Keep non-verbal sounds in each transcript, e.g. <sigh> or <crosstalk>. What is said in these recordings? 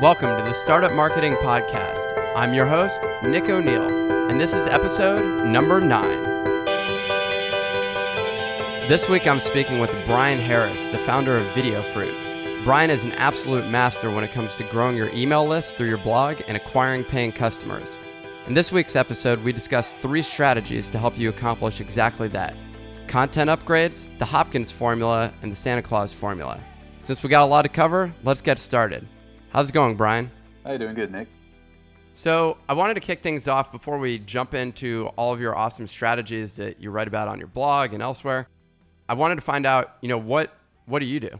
Welcome to the Startup Marketing Podcast. I'm your host, Nick O'Neill, and this is episode number nine. This week I'm speaking with Bryan Harris, the founder of Video Fruit. Bryan is an absolute master when it comes to growing your email list through your blog and acquiring paying customers. In this week's episode, we discuss three strategies to help you accomplish exactly that content upgrades, the Hopkins formula, and the Santa Claus formula. Since we got a lot to cover, let's get started. How's it going, Bryan? How you doing? Good, Nick. So, I wanted to kick things off before we jump into all of your awesome strategies that you write about on your blog and elsewhere. I wanted to find out, you know, what what do you do?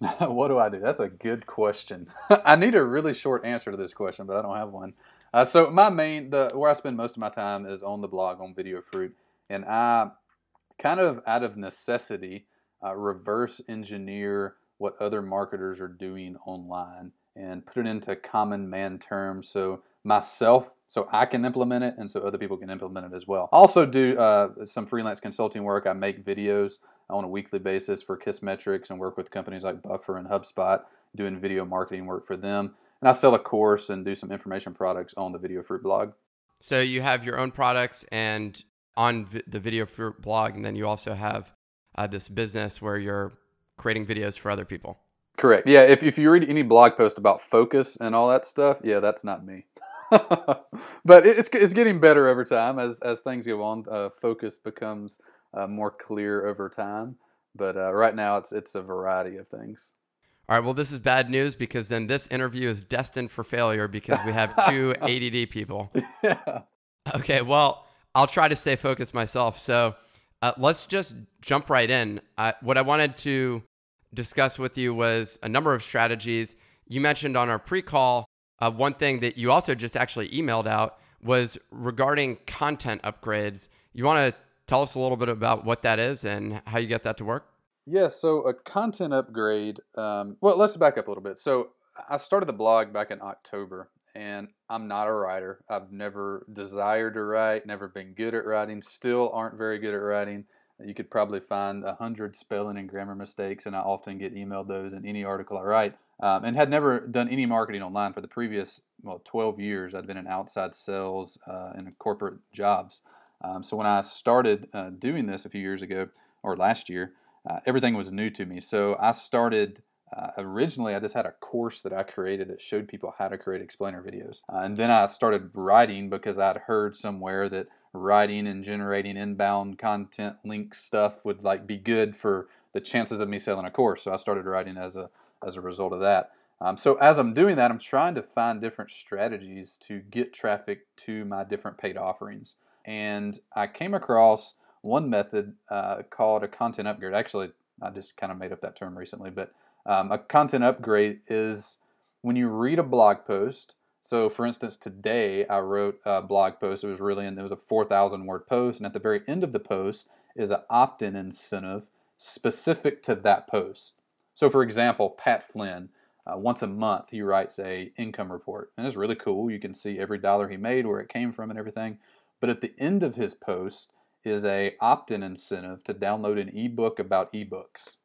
<laughs> what do I do? That's a good question. <laughs> I need a really short answer to this question, but I don't have one. Uh, so my main, the where I spend most of my time is on the blog on Video Fruit, and I kind of out of necessity uh, reverse engineer what other marketers are doing online and put it into common man terms so myself so I can implement it and so other people can implement it as well. I also do uh, some freelance consulting work. I make videos on a weekly basis for Kissmetrics and work with companies like Buffer and HubSpot doing video marketing work for them. And I sell a course and do some information products on the Video Fruit blog. So you have your own products and on the Video Fruit blog, and then you also have uh, this business where you're creating videos for other people. Correct. Yeah. If, if you read any blog post about focus and all that stuff, yeah, that's not me. <laughs> but it's, it's getting better over time as, as things go on. Uh, focus becomes uh, more clear over time. But uh, right now, it's it's a variety of things. All right. Well, this is bad news because then this interview is destined for failure because we have two <laughs> ADD people. <laughs> Yeah. Okay. Well, I'll try to stay focused myself. So uh, let's just jump right in. Uh, what I wanted to discuss with you was a number of strategies. You mentioned on our pre call, uh, one thing that you also just actually emailed out was regarding content upgrades. You want to tell us a little bit about what that is and how you get that to work? Yeah, so a content upgrade. Um, well, let's back up a little bit. So I started the blog back in October, and I'm not a writer. I've never desired to write, never been good at writing, still aren't very good at writing. You could probably find a hundred spelling and grammar mistakes, and I often get emailed those in any article I write. Um, and had never done any marketing online for the previous well 12 years. I'd been in outside sales uh, in corporate jobs. Um, so when I started uh, doing this a few years ago or last year, uh, everything was new to me. So I started uh, originally, I just had a course that I created that showed people how to create explainer videos. Uh, and then I started writing because I'd heard somewhere that writing and generating inbound content link stuff would like be good for the chances of me selling a course. So I started writing as a as a result of that. Um, so as I'm doing that, I'm trying to find different strategies to get traffic to my different paid offerings. And I came across one method uh, called a content upgrade. Actually, I just kind of made up that term recently, but um, a content upgrade is when you read a blog post. So, for instance, today I wrote a blog post. It was really, it was a 4,000 word post, and at the very end of the post is an opt-in incentive specific to that post. So, for example, Pat Flynn, uh, once a month he writes a income report, and it's really cool. You can see every dollar he made, where it came from, and everything. But at the end of his post is a opt-in incentive to download an ebook about ebooks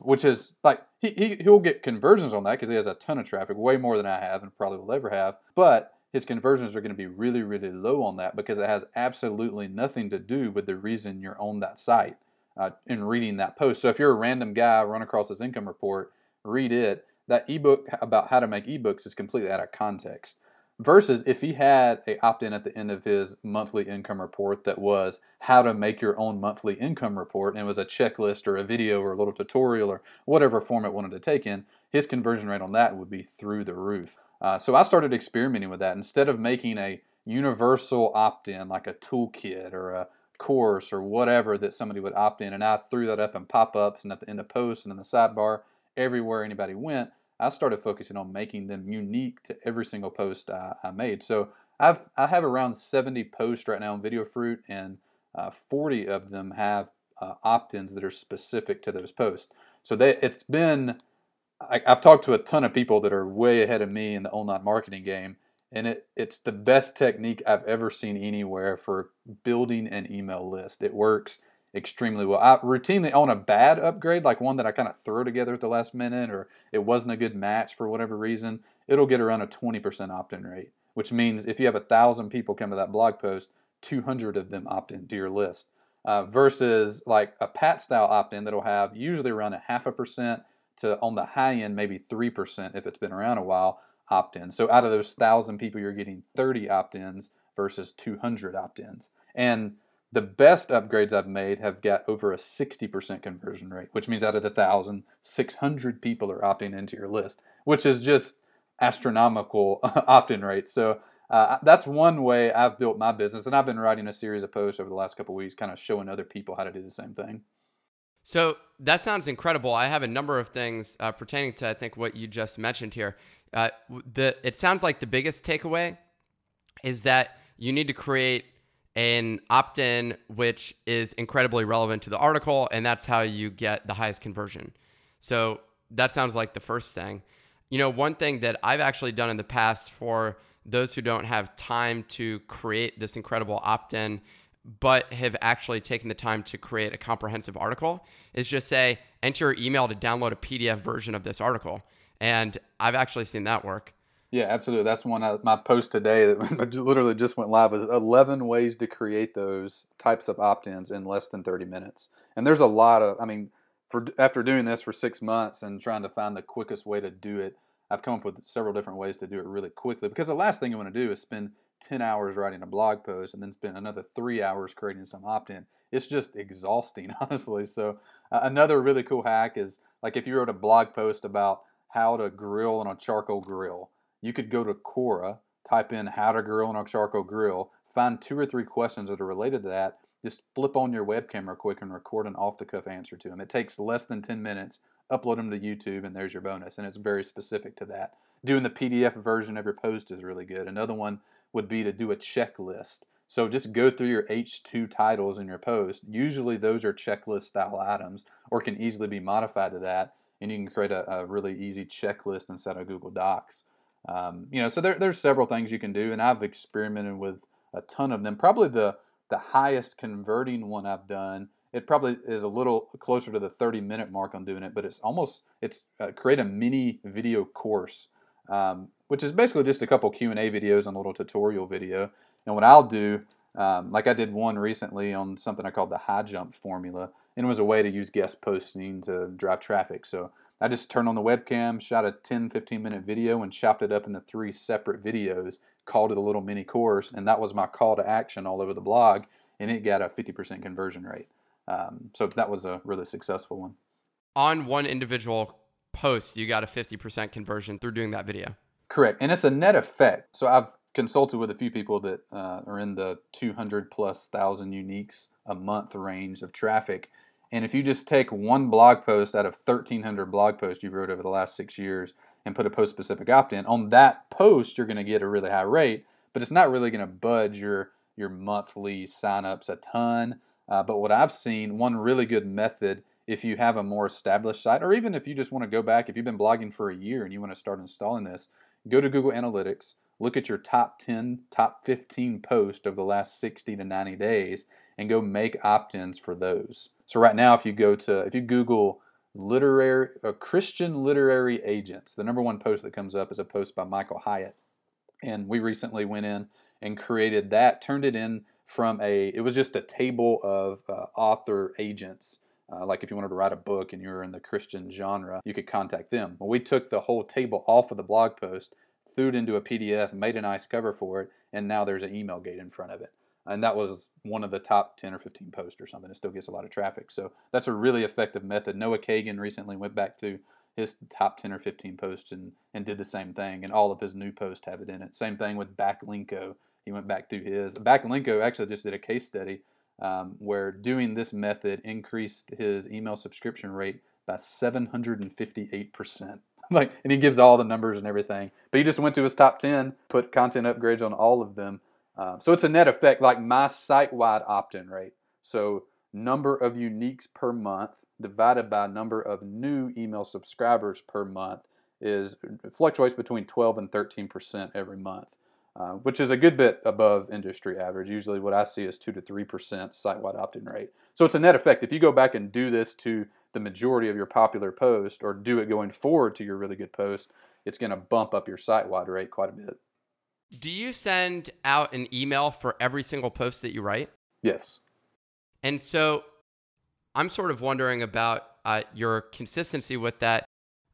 which is like he, he he'll get conversions on that because he has a ton of traffic, way more than I have and probably will ever have. But his conversions are going to be really really low on that because it has absolutely nothing to do with the reason you're on that site uh, in reading that post. So if you're a random guy run across his income report, read it. That ebook about how to make ebooks is completely out of context. Versus if he had a opt-in at the end of his monthly income report that was how to make your own monthly income report and it was a checklist or a video or a little tutorial or whatever form it wanted to take in, his conversion rate on that would be through the roof. Uh, so I started experimenting with that. Instead of making a universal opt-in like a toolkit or a course or whatever that somebody would opt in, and I threw that up in pop-ups and at the end of posts and in the sidebar everywhere anybody went, I started focusing on making them unique to every single post I, I made. So I've I have around 70 posts right now on Video Fruit, and uh, 40 of them have uh, opt-ins that are specific to those posts. So they, it's been I, have talked to a ton of people that are way ahead of me in the online marketing game, and it it's the best technique I've ever seen anywhere for building an email list. It works extremely well. I routinely on a bad upgrade, like one that I kind of throw together at the last minute, or it wasn't a good match for whatever reason. it'll get around a 20% opt in rate, which means if you have a thousand people come to that blog post, 200 of them opt into your list. Uh, versus like a pat style opt in that'll have usually around a half a percent to on the high end, maybe 3% if it's been around a while opt in. So out of those thousand people, you're getting 30 opt ins versus 200 opt ins. And the best upgrades I've made have got over a 60% conversion rate, which means out of the thousand, 600 people are opting into your list, which is just astronomical <laughs> opt-in rate. So uh, that's one way I've built my business, and I've been writing a series of posts over the last couple weeks, kind of showing other people how to do the same thing. So that sounds incredible. I have a number of things uh, pertaining to I think what you just mentioned here. Uh, the it sounds like the biggest takeaway is that you need to create an opt-in which is incredibly relevant to the article, and that's how you get the highest conversion. So that sounds like the first thing. You know, one thing that I've actually done in the past for those who don't have time to create this incredible opt in, but have actually taken the time to create a comprehensive article is just say, enter your email to download a PDF version of this article. And I've actually seen that work. Yeah, absolutely. That's one of my post today that <laughs> literally just went live is 11 ways to create those types of opt-ins in less than 30 minutes. And there's a lot of, I mean, for after doing this for six months and trying to find the quickest way to do it, I've come up with several different ways to do it really quickly. Because the last thing you want to do is spend 10 hours writing a blog post and then spend another three hours creating some opt-in. It's just exhausting, <laughs> honestly. So uh, another really cool hack is like if you wrote a blog post about how to grill on a charcoal grill, you could go to Quora, type in how to grill an charcoal grill, find two or three questions that are related to that, just flip on your webcam real quick and record an off the cuff answer to them. It takes less than 10 minutes. Upload them to YouTube, and there's your bonus. And it's very specific to that. Doing the PDF version of your post is really good. Another one would be to do a checklist. So just go through your H2 titles in your post. Usually those are checklist style items or can easily be modified to that. And you can create a, a really easy checklist inside of Google Docs. Um, you know, so there, there's several things you can do, and I've experimented with a ton of them. Probably the the highest converting one I've done. It probably is a little closer to the 30 minute mark on doing it, but it's almost it's uh, create a mini video course, um, which is basically just a couple Q and A videos and a little tutorial video. And what I'll do, um, like I did one recently on something I called the high jump formula, and it was a way to use guest posting to drive traffic. So I just turned on the webcam, shot a 10, 15 minute video, and chopped it up into three separate videos, called it a little mini course, and that was my call to action all over the blog, and it got a 50% conversion rate. Um, so that was a really successful one. On one individual post, you got a 50% conversion through doing that video. Correct. And it's a net effect. So I've consulted with a few people that uh, are in the 200 plus thousand uniques a month range of traffic and if you just take one blog post out of 1,300 blog posts you wrote over the last six years and put a post specific opt in, on that post, you're going to get a really high rate, but it's not really going to budge your, your monthly signups a ton. Uh, but what I've seen, one really good method if you have a more established site, or even if you just want to go back, if you've been blogging for a year and you want to start installing this, go to Google Analytics, look at your top 10, top 15 posts of the last 60 to 90 days, and go make opt-ins for those. So right now, if you go to if you Google literary uh, Christian literary agents, the number one post that comes up is a post by Michael Hyatt, and we recently went in and created that, turned it in from a it was just a table of uh, author agents. Uh, like if you wanted to write a book and you were in the Christian genre, you could contact them. Well, we took the whole table off of the blog post, threw it into a PDF, made a nice cover for it, and now there's an email gate in front of it and that was one of the top 10 or 15 posts or something. It still gets a lot of traffic. So that's a really effective method. Noah Kagan recently went back to his top 10 or 15 posts and, and did the same thing, and all of his new posts have it in it. Same thing with Backlinko. He went back through his. Backlinko actually just did a case study um, where doing this method increased his email subscription rate by 758%. <laughs> like, and he gives all the numbers and everything. But he just went to his top 10, put content upgrades on all of them, um, so it's a net effect like my site-wide opt-in rate. So number of uniques per month divided by number of new email subscribers per month is fluctuates between 12 and 13 percent every month, uh, which is a good bit above industry average. Usually, what I see is two to three percent site-wide opt-in rate. So it's a net effect. If you go back and do this to the majority of your popular post, or do it going forward to your really good post, it's going to bump up your site wide rate quite a bit. Do you send out an email for every single post that you write? Yes. And so I'm sort of wondering about uh, your consistency with that.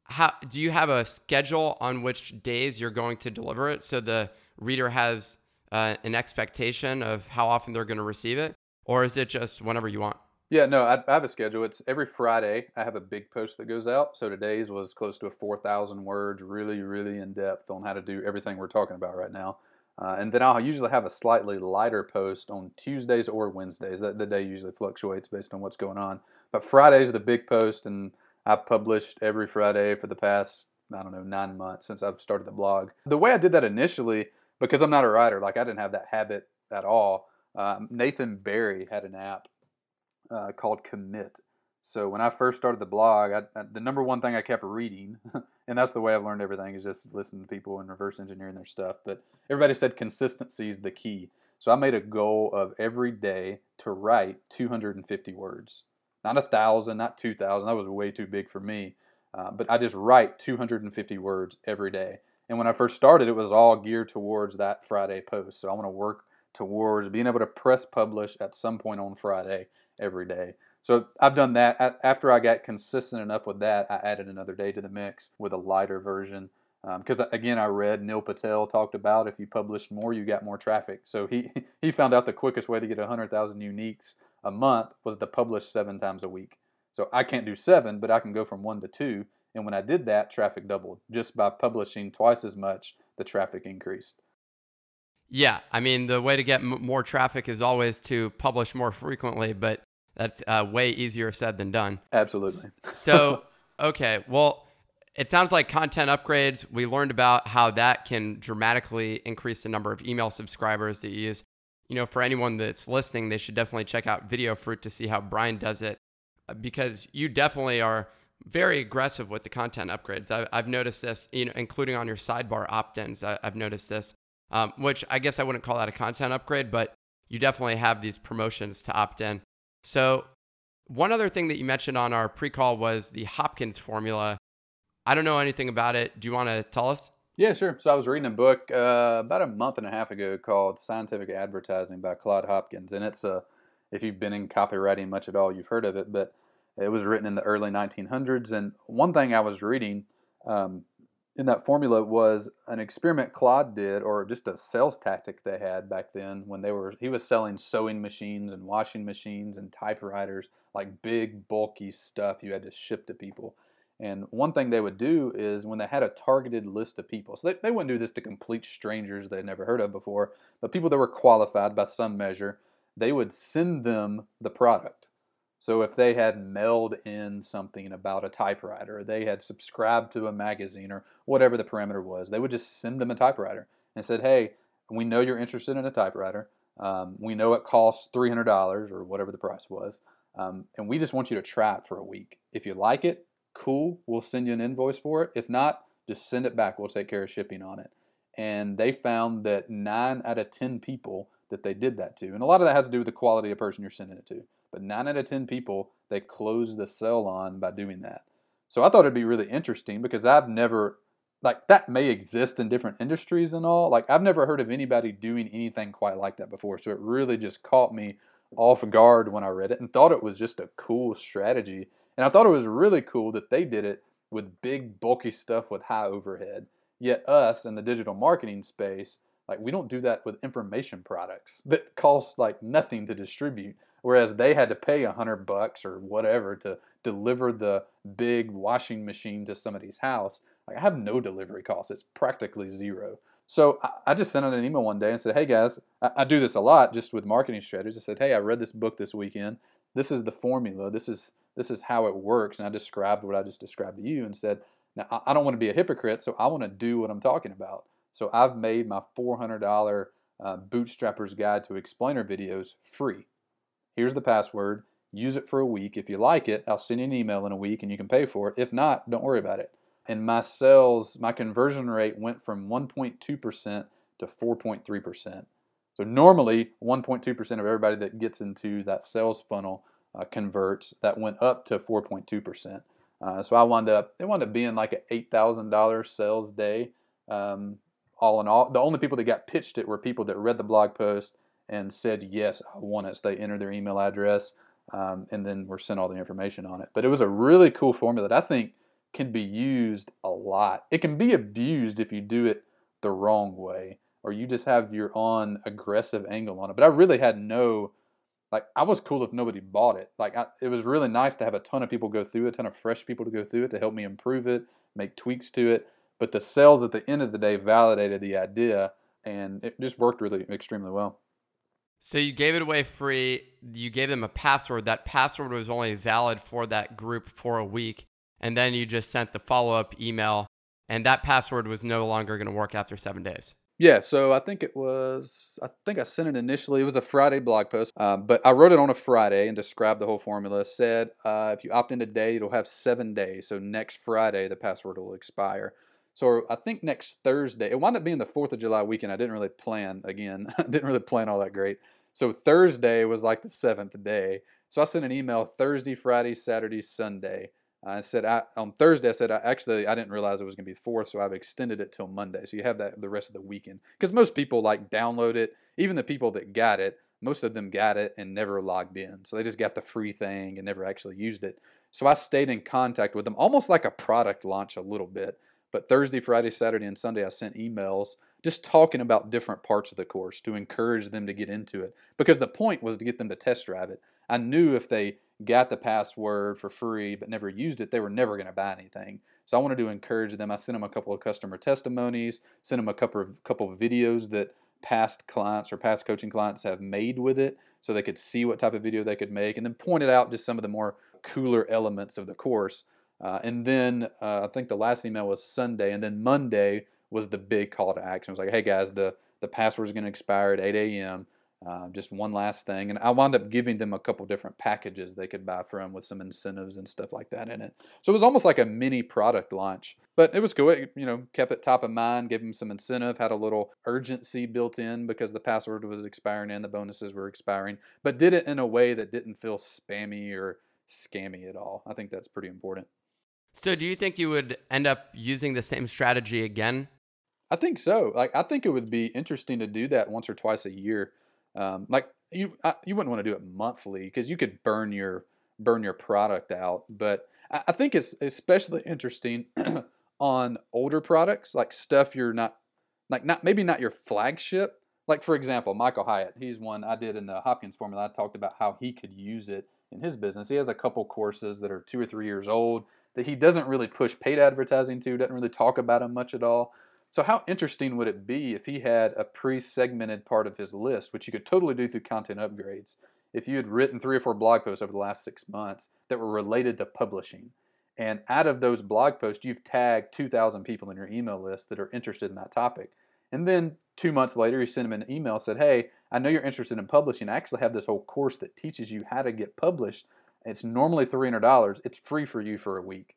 How do you have a schedule on which days you're going to deliver it so the reader has uh, an expectation of how often they're going to receive it, or is it just whenever you want? Yeah, no, I, I have a schedule. It's every Friday. I have a big post that goes out. So today's was close to a four thousand words, really, really in depth on how to do everything we're talking about right now. Uh, and then I'll usually have a slightly lighter post on Tuesdays or Wednesdays. That the day usually fluctuates based on what's going on. But Friday's the big post, and I've published every Friday for the past I don't know nine months since I've started the blog. The way I did that initially, because I'm not a writer, like I didn't have that habit at all. Um, Nathan Barry had an app uh, called Commit. So when I first started the blog, I, I, the number one thing I kept reading, <laughs> and that's the way I've learned everything, is just listen to people and reverse engineering their stuff. But everybody said consistency is the key. So I made a goal of every day to write 250 words. Not a thousand, not 2,000. That was way too big for me. Uh, but I just write 250 words every day. And when I first started, it was all geared towards that Friday post. So I want to work towards being able to press publish at some point on Friday every day. So I've done that. After I got consistent enough with that, I added another day to the mix with a lighter version. Because um, again, I read Neil Patel talked about if you published more, you got more traffic. So he <laughs> he found out the quickest way to get 100,000 uniques a month was to publish seven times a week. So I can't do seven, but I can go from one to two. And when I did that, traffic doubled. Just by publishing twice as much, the traffic increased. Yeah, I mean, the way to get more traffic is always to publish more frequently, but that's uh, way easier said than done. Absolutely. so, okay, well, it sounds like content upgrades. We learned about how that can dramatically increase the number of email subscribers that you use. You know, for anyone that's listening, they should definitely check out Video Fruit to see how Bryan does it uh, because you definitely are very aggressive with the content upgrades. I, have noticed this, you know, including on your sidebar opt-ins. I, have noticed this um, which I guess I wouldn't call that a content upgrade, but you definitely have these promotions to opt in. So, one other thing that you mentioned on our pre call was the Hopkins formula. I don't know anything about it. Do you want to tell us? Yeah, sure. So I was reading a book uh, about a month and a half ago called Scientific Advertising by Claude Hopkins, and it's a if you've been in copywriting much at all, you've heard of it. But it was written in the early 1900s, and one thing I was reading um, in that formula was an experiment Claude did, or just a sales tactic they had back then when they were he was selling sewing machines and washing machines and typewriters, like big bulky stuff you had to ship to people. And one thing they would do is when they had a targeted list of people, so they, they wouldn't do this to complete strangers they'd never heard of before, but people that were qualified by some measure, they would send them the product. So if they had mailed in something about a typewriter, or they had subscribed to a magazine or whatever the parameter was, they would just send them a typewriter and said, "Hey, we know you're interested in a typewriter. Um, we know it costs three hundred dollars or whatever the price was, um, and we just want you to try it for a week. If you like it, cool. We'll send you an invoice for it. If not, just send it back. We'll take care of shipping on it." And they found that nine out of ten people that they did that to, and a lot of that has to do with the quality of person you're sending it to. But nine out of 10 people, they close the sale on by doing that. So I thought it'd be really interesting because I've never, like, that may exist in different industries and all. Like, I've never heard of anybody doing anything quite like that before. So it really just caught me off guard when I read it and thought it was just a cool strategy. And I thought it was really cool that they did it with big, bulky stuff with high overhead. Yet, us in the digital marketing space, like, we don't do that with information products that cost like nothing to distribute whereas they had to pay a hundred bucks or whatever to deliver the big washing machine to somebody's house. Like I have no delivery costs; it's practically zero. So I just sent out an email one day and said, "Hey guys, I, do this a lot just with marketing strategies." I said, "Hey, I read this book this weekend. This is the formula. This is this is how it works." And I described what I just described to you and said, "Now I don't want to be a hypocrite, so I want to do what I'm talking about." So I've made my $400 uh, Bootstrapper's Guide to Explainer videos free. Here's the password. Use it for a week. If you like it, I'll send you an email in a week and you can pay for it. If not, don't worry about it. And my sales, my conversion rate went from 1.2% to 4.3%. So normally 1.2% of everybody that gets into that sales funnel uh, converts. That went up to 4.2%. Uh, so I wound up it wound up being like an eight thousand dollars sales day. Um, all in all, the only people that got pitched it were people that read the blog post and said yes, I want it. So they entered their email address um, and then were sent all the information on it. But it was a really cool formula that I think can be used a lot. It can be abused if you do it the wrong way or you just have your own aggressive angle on it. But I really had no like I was cool if nobody bought it. Like I, it was really nice to have a ton of people go through it, a ton of fresh people to go through it to help me improve it, make tweaks to it. But the sales at the end of the day validated the idea, and it just worked really extremely well. So you gave it away free. You gave them a password. That password was only valid for that group for a week, and then you just sent the follow up email, and that password was no longer going to work after seven days. Yeah, so I think it was, I think I sent it initially. It was a Friday blog post, um, but I wrote it on a Friday and described the whole formula. Said uh, if you opt in today, it'll have seven days. So next Friday, the password will expire. So I think next Thursday, it wound up being the 4th of July weekend. I didn't really plan, again, <laughs> I didn't really plan all that great. So Thursday was like the seventh day. So I sent an email Thursday, Friday, Saturday, Sunday I said I, on Thursday. I said I, actually I didn't realize it was going to be four, so I've extended it till Monday. So you have that the rest of the weekend because most people like download it. Even the people that got it, most of them got it and never logged in. So they just got the free thing and never actually used it. So I stayed in contact with them, almost like a product launch a little bit. But Thursday, Friday, Saturday, and Sunday, I sent emails just talking about different parts of the course to encourage them to get into it. Because the point was to get them to test drive it. I knew if they got the password for free but never used it, they were never going to buy anything. So I wanted to encourage them. I sent them a couple of customer testimonies, sent them a couple of couple of videos that past clients or past coaching clients have made with it so they could see what type of video they could make and then pointed out just some of the more cooler elements of the course. Uh, and then uh, I think the last email was Sunday, and then Monday was the big call to action. It was like, hey guys, the the password is going to expire at 8 a.m. Uh, just one last thing, and I wound up giving them a couple different packages they could buy from with some incentives and stuff like that in it. So it was almost like a mini product launch, but it was cool. It, you know, kept it top of mind, gave them some incentive, had a little urgency built in because the password was expiring and the bonuses were expiring, but did it in a way that didn't feel spammy or scammy at all. I think that's pretty important. So, do you think you would end up using the same strategy again? I think so. Like, I think it would be interesting to do that once or twice a year um, like you, I, you wouldn't want to do it monthly because you could burn your burn your product out. But I, I think it's especially interesting <clears throat> on older products, like stuff you're not like not maybe not your flagship. Like for example, Michael Hyatt, he's one I did in the Hopkins formula. I talked about how he could use it in his business. He has a couple courses that are two or three years old that he doesn't really push paid advertising to, doesn't really talk about them much at all. So how interesting would it be if he had a pre-segmented part of his list, which you could totally do through content upgrades, if you had written three or four blog posts over the last six months that were related to publishing, and out of those blog posts, you've tagged 2,000 people in your email list that are interested in that topic. And then two months later, you send them an email, said, hey, I know you're interested in publishing. I actually have this whole course that teaches you how to get published. It's normally $300. It's free for you for a week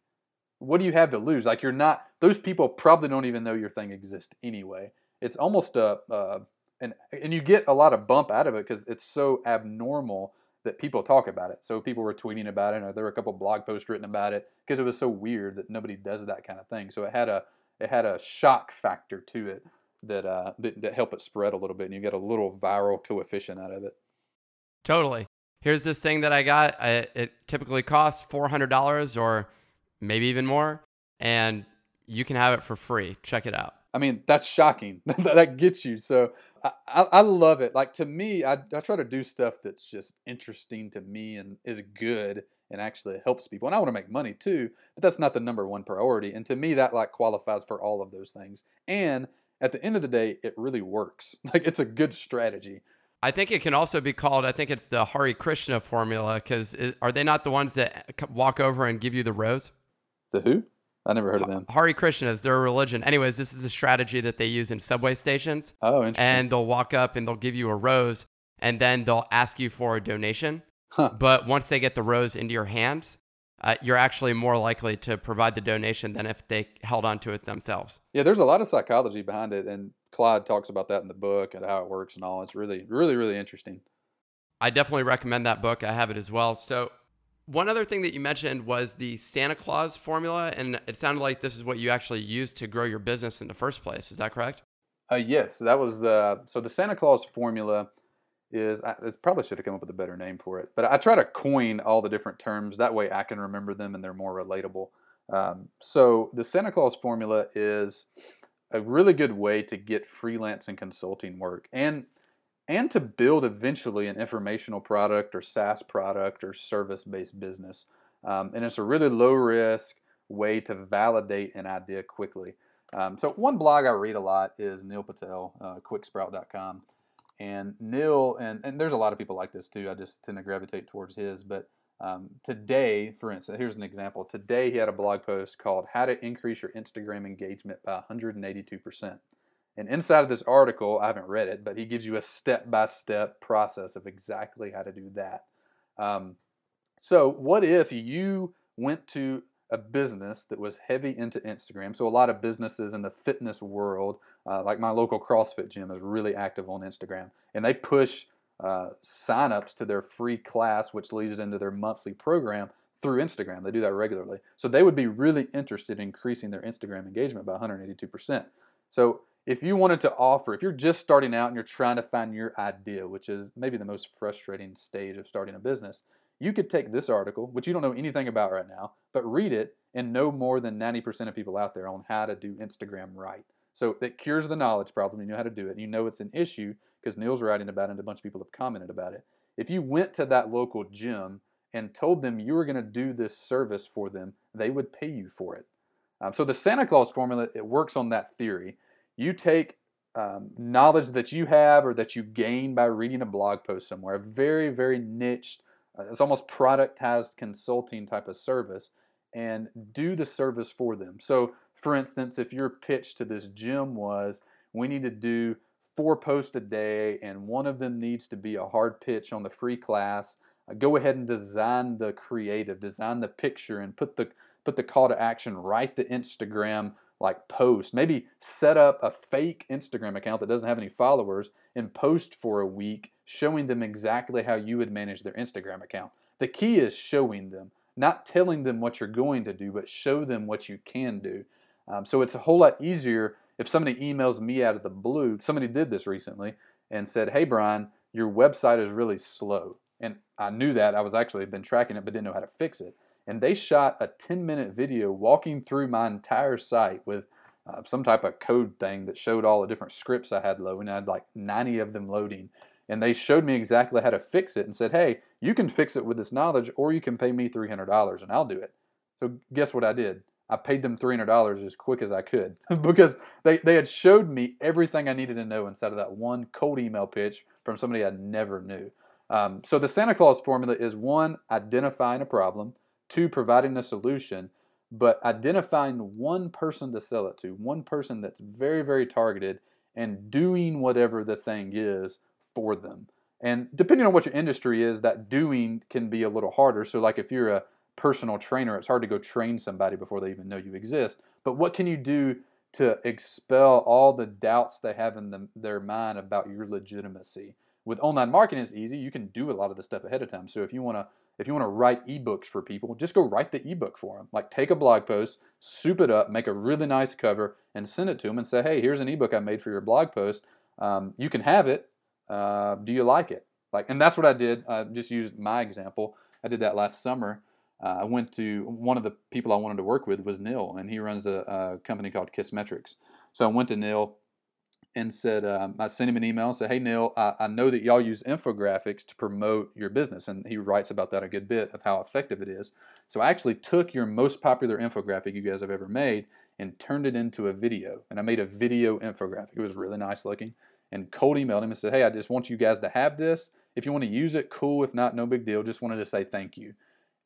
what do you have to lose? Like you're not those people probably don't even know your thing exists anyway. It's almost a uh, and and you get a lot of bump out of it because it's so abnormal that people talk about it. So people were tweeting about it, or there were a couple blog posts written about it because it was so weird that nobody does that kind of thing. So it had a it had a shock factor to it that uh that, that helped it spread a little bit, and you get a little viral coefficient out of it. Totally. Here's this thing that I got. I, it typically costs four hundred dollars or maybe even more, and you can have it for free. Check it out. I mean, that's shocking. <laughs> that gets you. So I, I, love it. Like to me, I, I try to do stuff that's just interesting to me and is good and actually helps people. And I want to make money too, but that's not the number one priority. And to me, that like qualifies for all of those things. And at the end of the day, it really works. <laughs> Like it's a good strategy. I think it can also be called. I think it's the Hare Krishna formula because are they not the ones that walk over and give you the rose? The who? I never heard of them. Hare Krishnas, a religion. Anyways, this is a strategy that they use in subway stations. Oh, interesting. And they'll walk up and they'll give you a rose and then they'll ask you for a donation. Huh. But once they get the rose into your hands, uh, you're actually more likely to provide the donation than if they held onto it themselves. Yeah, there's a lot of psychology behind it. And Claude talks about that in the book and how it works and all. It's really, really, really interesting. I definitely recommend that book. I have it as well. So One other thing that you mentioned was the Santa Claus formula, and it sounded like this is what you actually used to grow your business in the first place. Is that correct? Uh, yes, that was the so the Santa Claus formula is I probably should have come up with a better name for it, but I try to coin all the different terms that way I can remember them and they're more relatable. Um, so the Santa Claus formula is a really good way to get freelance and consulting work and and to build eventually an informational product or SaaS product or service based business. Um, and it's a really low risk way to validate an idea quickly. Um, so, one blog I read a lot is Neil Patel, uh, quicksprout.com. And Neil, and, and there's a lot of people like this too. I just tend to gravitate towards his. But um, today, for instance, here's an example. Today, he had a blog post called How to Increase Your Instagram Engagement by 182%. And inside of this article, I haven't read it, but he gives you a step by step process of exactly how to do that. Um, so, what if you went to a business that was heavy into Instagram? So, a lot of businesses in the fitness world, uh, like my local CrossFit gym, is really active on Instagram, and they push uh, signups to their free class, which leads into their monthly program through Instagram. They do that regularly. So, they would be really interested in increasing their Instagram engagement by 182%. So, if you wanted to offer, if you're just starting out and you're trying to find your idea, which is maybe the most frustrating stage of starting a business, you could take this article, which you don't know anything about right now, but read it and know more than 90% of people out there on how to do Instagram right. So it cures the knowledge problem. You know how to do it. You know it's an issue because Neil's writing about it and a bunch of people have commented about it. If you went to that local gym and told them you were going to do this service for them, they would pay you for it. Um, so the Santa Claus formula, it works on that theory you take um, knowledge that you have or that you've gained by reading a blog post somewhere, a very, very niched, uh, it's almost productized consulting type of service, and do the service for them. So, for instance, if your pitch to this gym was, we need to do four posts a day, and one of them needs to be a hard pitch on the free class, uh, go ahead and design the creative, design the picture, and put the put the call to action, write the Instagram like post. Maybe set up a fake Instagram account that doesn't have any followers and post for a week showing them exactly how you would manage their Instagram account. The key is showing them, not telling them what you're going to do, but show them what you can do. Um, so it's a whole lot easier if somebody emails me out of the blue. Somebody did this recently and said, Hey, Bryan, your website is really slow. And I knew that. I was actually been tracking it, but didn't know how to fix it and they shot a 10 minute video walking through my entire site with uh, some type of code thing that showed all the different scripts I had loading. I had like 90 of them loading. And they showed me exactly how to fix it and said, hey, you can fix it with this knowledge or you can pay me $300 and I'll do it. So guess what I did? I paid them $300 as quick as I could <laughs> because they, they had showed me everything I needed to know inside of that one cold email pitch from somebody I never knew. Um, so the Santa Claus formula is one, identifying a problem two, providing a solution, but identifying one person to sell it to, one person that's very, very targeted and doing whatever the thing is for them. And depending on what your industry is, that doing can be a little harder. So, like if you're a personal trainer, it's hard to go train somebody before they even know you exist. But what can you do to expel all the doubts they have in the, their mind about your legitimacy? With online marketing, it's easy. You can do a lot of the stuff ahead of time. So, if you want to if you want to write ebooks for people, just go write the ebook for them. Like take a blog post, soup it up, make a really nice cover, and send it to them and say, hey, here's an ebook I made for your blog post. Um, you can have it. Uh, do you like it? Like, and that's what I did. I just used my example. I did that last summer. Uh, I went to one of the people I wanted to work with was Neil, and he runs a, a company called Kissmetrics. So I went to Neil and said, um, I sent him an email and said, Hey, Neil, I, I, know that y'all use infographics to promote your business. And he writes about that a good bit of how effective it is. So I actually took your most popular infographic you guys have ever made and turned it into a video. And I made a video infographic. It was really nice looking. And cold emailed him and said, Hey, I just want you guys to have this. If you want to use it, cool. If not, no big deal. Just wanted to say thank you.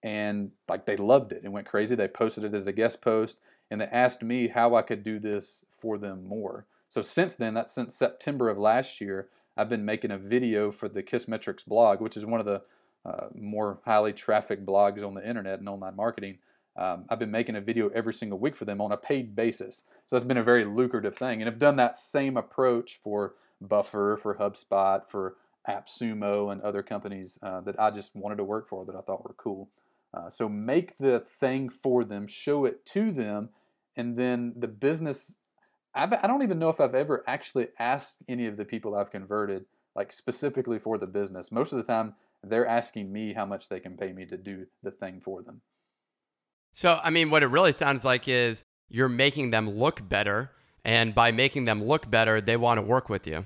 And like they loved it and went crazy. They posted it as a guest post and they asked me how I could do this for them more. So since then, that's since September of last year, I've been making a video for the Kissmetrics blog, which is one of the uh, more highly trafficked blogs on the internet and online marketing. Um, I've been making a video every single week for them on a paid basis. So that's been a very lucrative thing. And I've done that same approach for Buffer, for HubSpot, for AppSumo, and other companies uh, that I just wanted to work for that I thought were cool. Uh, so make the thing for them, show it to them, and then the business. I've, I don't even know if I've ever actually asked any of the people I've converted, like specifically for the business. Most of the time, they're asking me how much they can pay me to do the thing for them. So, I mean, what it really sounds like is you're making them look better. And by making them look better, they want to work with you.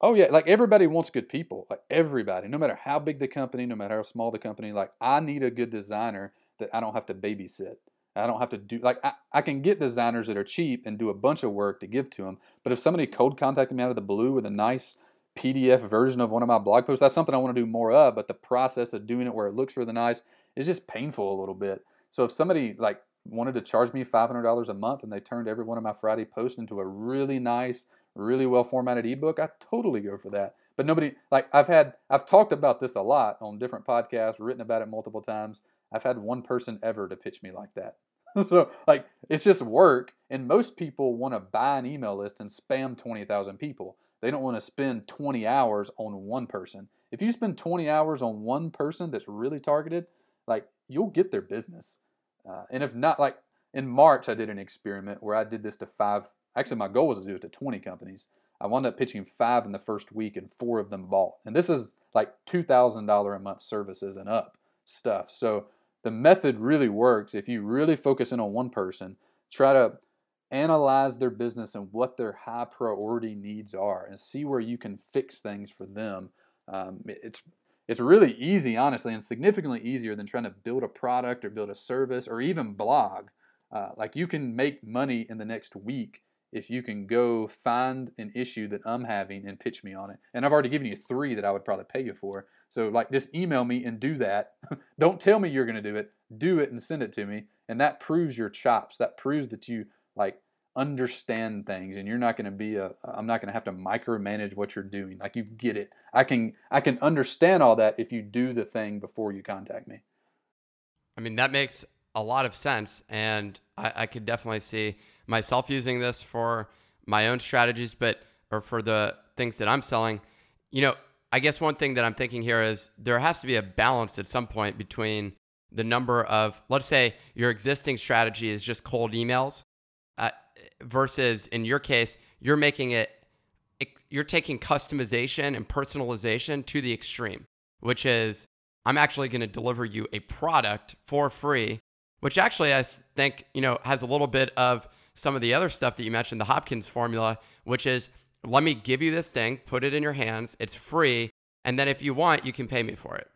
Oh, yeah. Like everybody wants good people. Like everybody, no matter how big the company, no matter how small the company, like I need a good designer that I don't have to babysit. I don't have to do, like, I, I can get designers that are cheap and do a bunch of work to give to them. But if somebody cold contacted me out of the blue with a nice PDF version of one of my blog posts, that's something I want to do more of. But the process of doing it where it looks really nice is just painful a little bit. So if somebody like wanted to charge me $500 a month and they turned every one of my Friday posts into a really nice, really well formatted ebook, I totally go for that. But nobody like I've had I've talked about this a lot on different podcasts, written about it multiple times. I've had one person ever to pitch me like that. <laughs> so like it's just work and most people want to buy an email list and spam 20,000 people. They don't want to spend 20 hours on one person. If you spend 20 hours on one person that's really targeted, like you'll get their business. Uh, and if not, like in March, I did an experiment where I did this to five. Actually, my goal was to do it to 20 companies. I wound up pitching five in the first week, and four of them bought. And this is like $2,000 a month services and up stuff. So the method really works if you really focus in on one person, try to analyze their business and what their high priority needs are, and see where you can fix things for them. Um, it's it's really easy, honestly, and significantly easier than trying to build a product or build a service or even blog. Uh, like you can make money in the next week if you can go find an issue that I'm having and pitch me on it. And I've already given you three that I would probably pay you for. So like just email me and do that. <laughs> Don't tell me you're going to do it. Do it and send it to me. And that proves your chops. That proves that you like understand things and you're not going to be a I'm not going to have to micromanage what you're doing. Like you get it. I can I can understand all that if you do the thing before you contact me. I mean that makes a lot of sense and I, I could definitely see myself using this for my own strategies, but or for the things that I'm selling. You know, I guess one thing that I'm thinking here is there has to be a balance at some point between the number of let's say your existing strategy is just cold emails uh, versus in your case, you're making it, you're taking customization and personalization to the extreme, which is I'm actually going to deliver you a product for free, which actually I think, you know, has a little bit of some of the other stuff that you mentioned, the Hopkins formula, which is let me give you this thing, put it in your hands, it's free, and then if you want, you can pay me for it.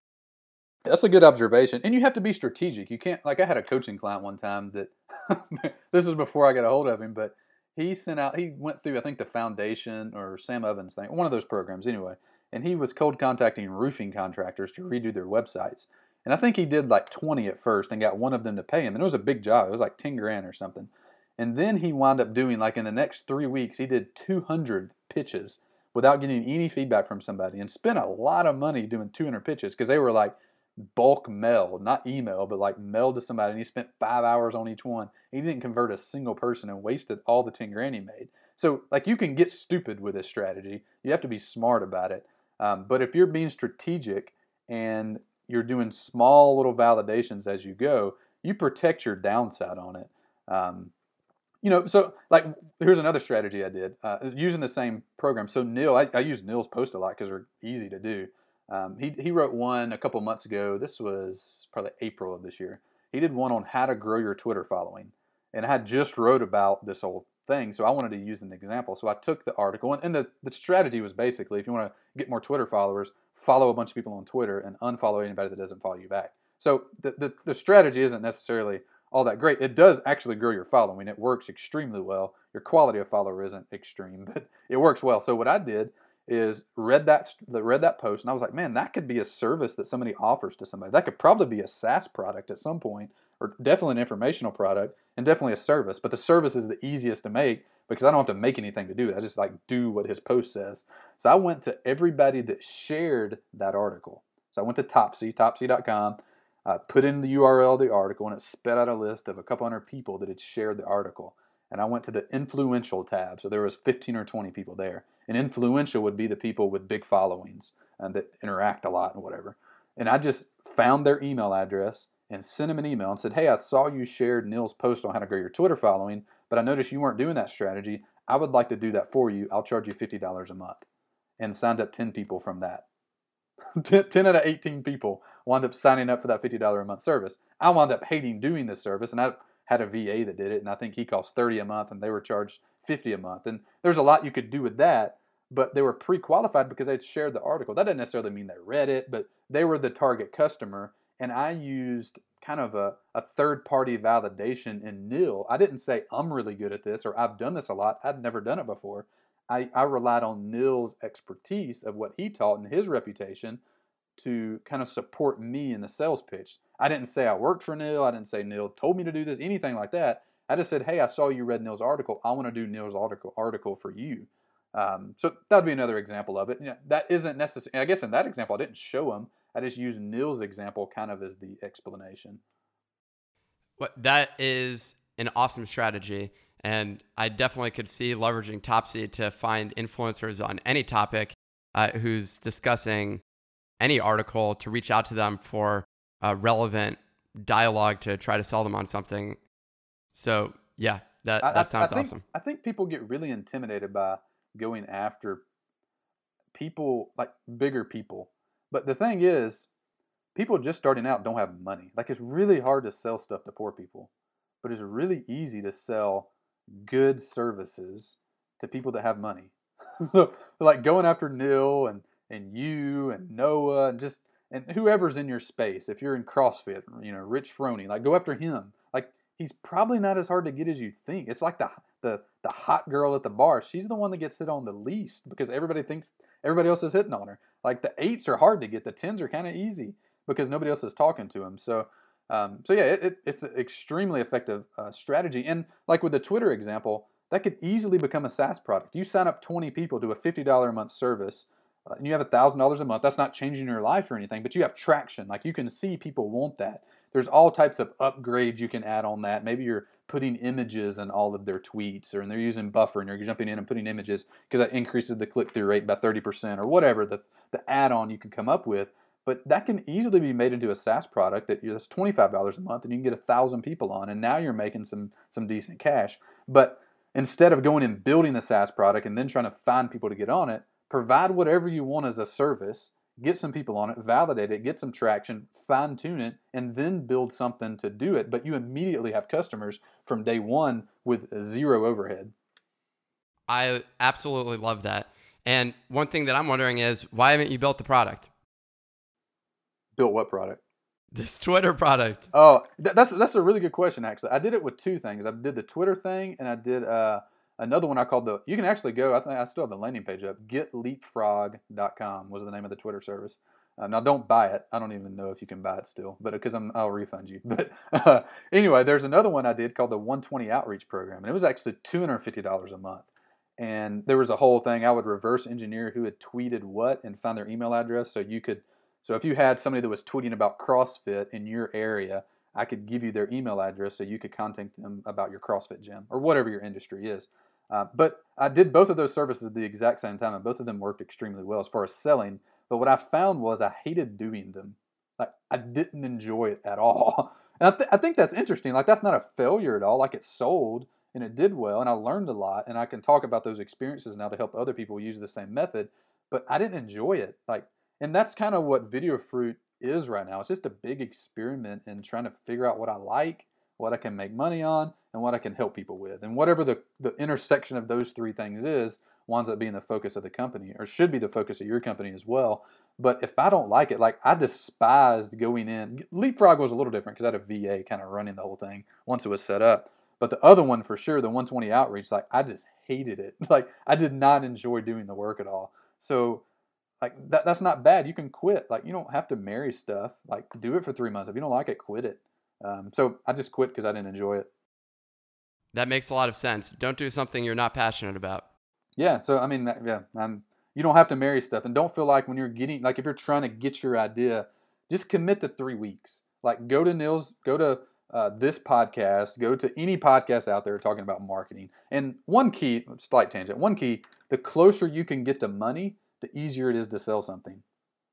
That's a good observation. And you have to be strategic. You can't like I had a coaching client one time that <laughs> this was before I got a hold of him, but he sent out he went through I think the foundation or Sam Ovens thing, one of those programs anyway. And he was cold contacting roofing contractors to redo their websites. And I think he did like 20 at first and got one of them to pay him. And it was a big job. It was like 10 grand or something. And then he wound up doing like in the next three weeks, he did 200 pitches without getting any feedback from somebody and spent a lot of money doing 200 pitches because they were like bulk mail, not email, but like mail to somebody. And he spent five hours on each one. He didn't convert a single person and wasted all the 10 grand he made. So, like, you can get stupid with this strategy. You have to be smart about it. Um, but if you're being strategic and you're doing small little validations as you go, you protect your downside on it. Um, you know, so like here's another strategy I did uh, using the same program. So Neil, I, I use Neil's post a lot because they're easy to do. Um, he, he wrote one a couple months ago. This was probably April of this year. He did one on how to grow your Twitter following. And I just wrote about this whole thing, so I wanted to use an example. So I took the article, and, and the, the strategy was basically if you want to get more Twitter followers, follow a bunch of people on Twitter and unfollow anybody that doesn't follow you back. So the, the, the strategy isn't necessarily all that great. It does actually grow your following. It works extremely well. Your quality of follower isn't extreme, <laughs> but it works well. So what I did is read that read that post and I was like, man, that could be a service that somebody offers to somebody. That could probably be a SaaS product at some point, or definitely an informational product, and definitely a service. But the service is the easiest to make because I don't have to make anything to do it. I just like do what his post says. So I went to everybody that shared that article. So I went to Topsy, topsy.com, uh, put in the URL of the article, and it spit out a list of a couple hundred people that had shared the article. And I went to the influential tab. So there was 15 or 20 people there and influential would be the people with big followings and that interact a lot and whatever. And I just found their email address and sent them an email and said, Hey, I saw you shared Neil's post on how to grow your Twitter following, but I noticed you weren't doing that strategy. I would like to do that for you. I'll charge you $50 a month. And signed up 10 people from that. 10 out of 18 people wound up signing up for that $50 a month service. I wound up hating doing this service, and I had a VA that did it, and I think he cost 30 a month, and they were charged 50 a month. And there's a lot you could do with that, but they were pre-qualified because they'd shared the article. That doesn't necessarily mean they read it, but they were the target customer, and I used kind of a, a third party validation in Neil. I didn't say I'm really good at this or I've done this a lot. I'd never done it before. I, I relied on Neil's expertise of what he taught and his reputation to kind of support me in the sales pitch. I didn't say I worked for Neil. I didn't say Neil told me to do this, anything like that. I just said, hey, I saw you read Neil's article. I want to do Neil's article article for you. Um, so that'd be another example of it. Yeah, that isn't necessary. I guess in that example, I didn't show him. I just used Neil's example kind of as the explanation. What that is an awesome strategy, and I definitely could see leveraging Topsy to find influencers on any topic uh, who's discussing any article to reach out to them for a relevant dialogue to try to sell them on something. So yeah, that that I, sounds I think, awesome. I think people get really intimidated by going after people like bigger people. But the thing is, people just starting out don't have money. Like it's really hard to sell stuff to poor people, but it's really easy to sell good services to people that have money. <laughs> so like going after Neil and and you and Noah and just and whoever's in your space. If you're in CrossFit, you know Rich Froning, like go after him. Like he's probably not as hard to get as you think. It's like the the the hot girl at the bar. She's the one that gets hit on the least because everybody thinks everybody else is hitting on her. Like the eights are hard to get, the tens are kind of easy because nobody else is talking to them. So. Um, so yeah, it, it, it's an extremely effective uh, strategy, and like with the Twitter example, that could easily become a SaaS product. You sign up 20 people to a $50 a month service, uh, and you have $1,000 a month. That's not changing your life or anything, but you have traction. Like you can see people want that. There's all types of upgrades you can add on that. Maybe you're putting images in all of their tweets, or and they're using buffer, and you're jumping in and putting images because that increases the click through rate by 30% or whatever the, the add on you can come up with. But that can easily be made into a SaaS product that that's $25 a month, and you can get a thousand people on, and now you're making some some decent cash. But instead of going and building the SaaS product and then trying to find people to get on it, provide whatever you want as a service, get some people on it, validate it, get some traction, fine tune it, and then build something to do it. But you immediately have customers from day one with zero overhead. I absolutely love that. And one thing that I'm wondering is why haven't you built the product? Built what product? This Twitter product. Oh, that's that's a really good question. Actually, I did it with two things. I did the Twitter thing, and I did uh, another one I called the. You can actually go. I think I still have the landing page up. GetLeapfrog.com was the name of the Twitter service. Uh, now don't buy it. I don't even know if you can buy it still, but because I'm, I'll refund you. <laughs> But uh, anyway, there's another one I did called the 120 Outreach Program, and it was actually $250 a month. And there was a whole thing. I would reverse engineer who had tweeted what and find their email address, so you could. So if you had somebody that was tweeting about CrossFit in your area, I could give you their email address so you could contact them about your CrossFit gym or whatever your industry is. Uh, but I did both of those services at the exact same time, and both of them worked extremely well as far as selling. But what I found was I hated doing them. Like I didn't enjoy it at all. <laughs> And I, th- I think that's interesting. Like that's not a failure at all. Like it sold and it did well, and I learned a lot, and I can talk about those experiences now to help other people use the same method. But I didn't enjoy it. Like, and that's kind of what Video Fruit is right now. It's just a big experiment in trying to figure out what I like, what I can make money on, and what I can help people with. And whatever the, the intersection of those three things is, winds up being the focus of the company, or should be the focus of your company as well. But if I don't like it, like I despised going in. Leapfrog was a little different because I had a VA kind of running the whole thing once it was set up. But the other one for sure, the 120 outreach, like I just hated it. <laughs> Like I did not enjoy doing the work at all. So like that, that's not bad. You can quit. Like you don't have to marry stuff. Like do it for three months. If you don't like it, quit it. Um, so I just quit because I didn't enjoy it. That makes a lot of sense. Don't do something you're not passionate about. Yeah. So I mean, yeah, I'm, you don't have to marry stuff, and don't feel like when you're getting like if you're trying to get your idea, just commit to three weeks. Like go to Neil's, go to uh, this podcast, go to any podcast out there talking about marketing. And one key, slight tangent, one key, the closer you can get to money, the easier it is to sell something.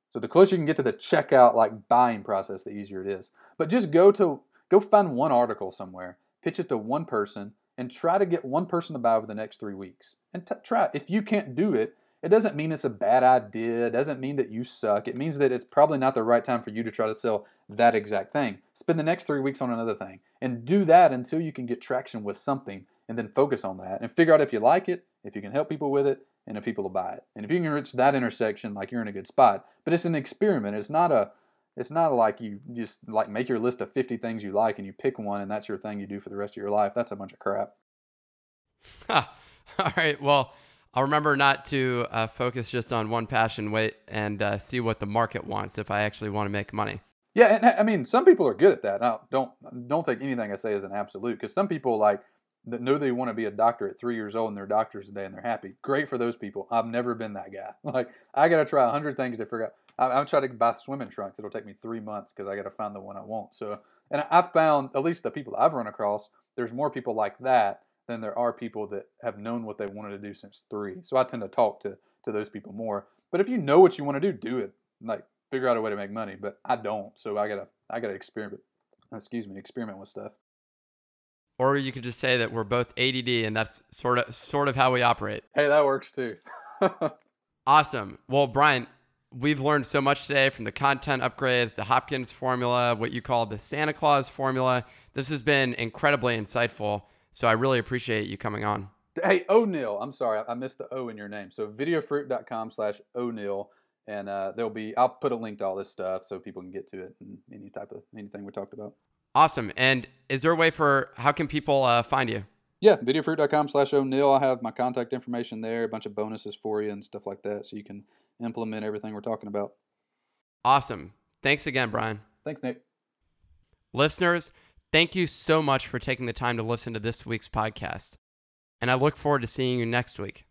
So the closer you can get to the checkout, like buying process, the easier it is. But just go to go find one article somewhere, pitch it to one person, and try to get one person to buy over the next three weeks. And t- try. If you can't do it, it doesn't mean it's a bad idea. It doesn't mean that you suck. It means that it's probably not the right time for you to try to sell that exact thing. Spend the next three weeks on another thing and do that until you can get traction with something and then focus on that and figure out if you like it, if you can help people with it, and if people will buy it. And if you can reach that intersection, like you're in a good spot. But it's an experiment. It's not a it's not like you just like make your list of 50 things you like and you pick one and that's your thing you do for the rest of your life. That's a bunch of crap. <laughs> All right. Well, I'll remember not to uh, focus just on one passion, wait and uh, see what the market wants if I actually want to make money. Yeah, and I mean, some people are good at that. Now, don't don't take anything I say as an absolute, because some people like that know they want to be a doctor at three years old and they're doctors today and they're happy. Great for those people. I've never been that guy. <laughs> Like I got to try a hundred things to figure out. I, I'm trying to buy swimming trunks. It'll take me three months because I got to find the one I want. So, and I've found at least the people I've run across, there's more people like that than there are people that have known what they wanted to do since three. So I tend to talk to to those people more. But if you know what you want to do, do it. Like figure out a way to make money. But I don't. So I gotta I gotta experiment. Excuse me, experiment with stuff. Or you could just say that we're both ADD, and that's sort of sort of how we operate. Hey, that works too. <laughs> awesome. Well, Bryan, we've learned so much today from the content upgrades, the Hopkins formula, what you call the Santa Claus formula. This has been incredibly insightful. So I really appreciate you coming on. Hey, O'Neill. I'm sorry, I missed the O in your name. So videofruit.com slash O'Neill. And uh, there'll be, I'll put a link to all this stuff so people can get to it and any type of anything we talked about. Awesome. And is there a way for how can people uh, find you? Yeah, videofruit.com slash O'Neill. I have my contact information there, a bunch of bonuses for you and stuff like that, so you can implement everything we're talking about. Awesome. Thanks again, Bryan. Thanks, Nick. Listeners, thank you so much for taking the time to listen to this week's podcast. And I look forward to seeing you next week.